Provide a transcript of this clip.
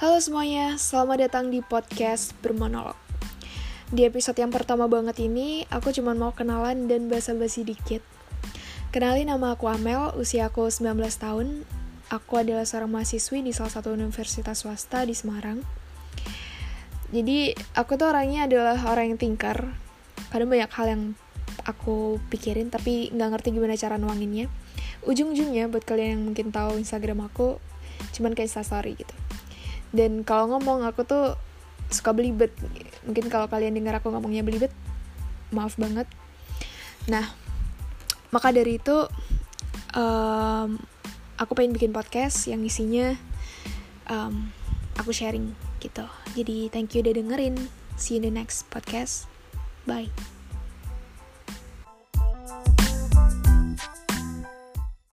Halo semuanya, selamat datang di podcast Bermonolog. Di episode yang pertama banget ini, aku cuma mau kenalan dan basa-basi dikit. Kenalin nama aku Amel, usia aku 19 tahun. Aku adalah seorang mahasiswi di salah satu universitas swasta di Semarang. Jadi, aku tuh orangnya adalah orang yang tingkar. Kadang banyak hal yang aku pikirin, tapi nggak ngerti gimana cara nuanginnya. Ujung-ujungnya, buat kalian yang mungkin tahu Instagram aku, cuman kayak instastory gitu dan kalau ngomong aku tuh suka belibet. Mungkin kalau kalian dengar aku ngomongnya belibet maaf banget. Nah maka dari itu um, aku pengen bikin podcast yang isinya um, aku sharing gitu. Jadi thank you udah dengerin. See you in the next podcast. Bye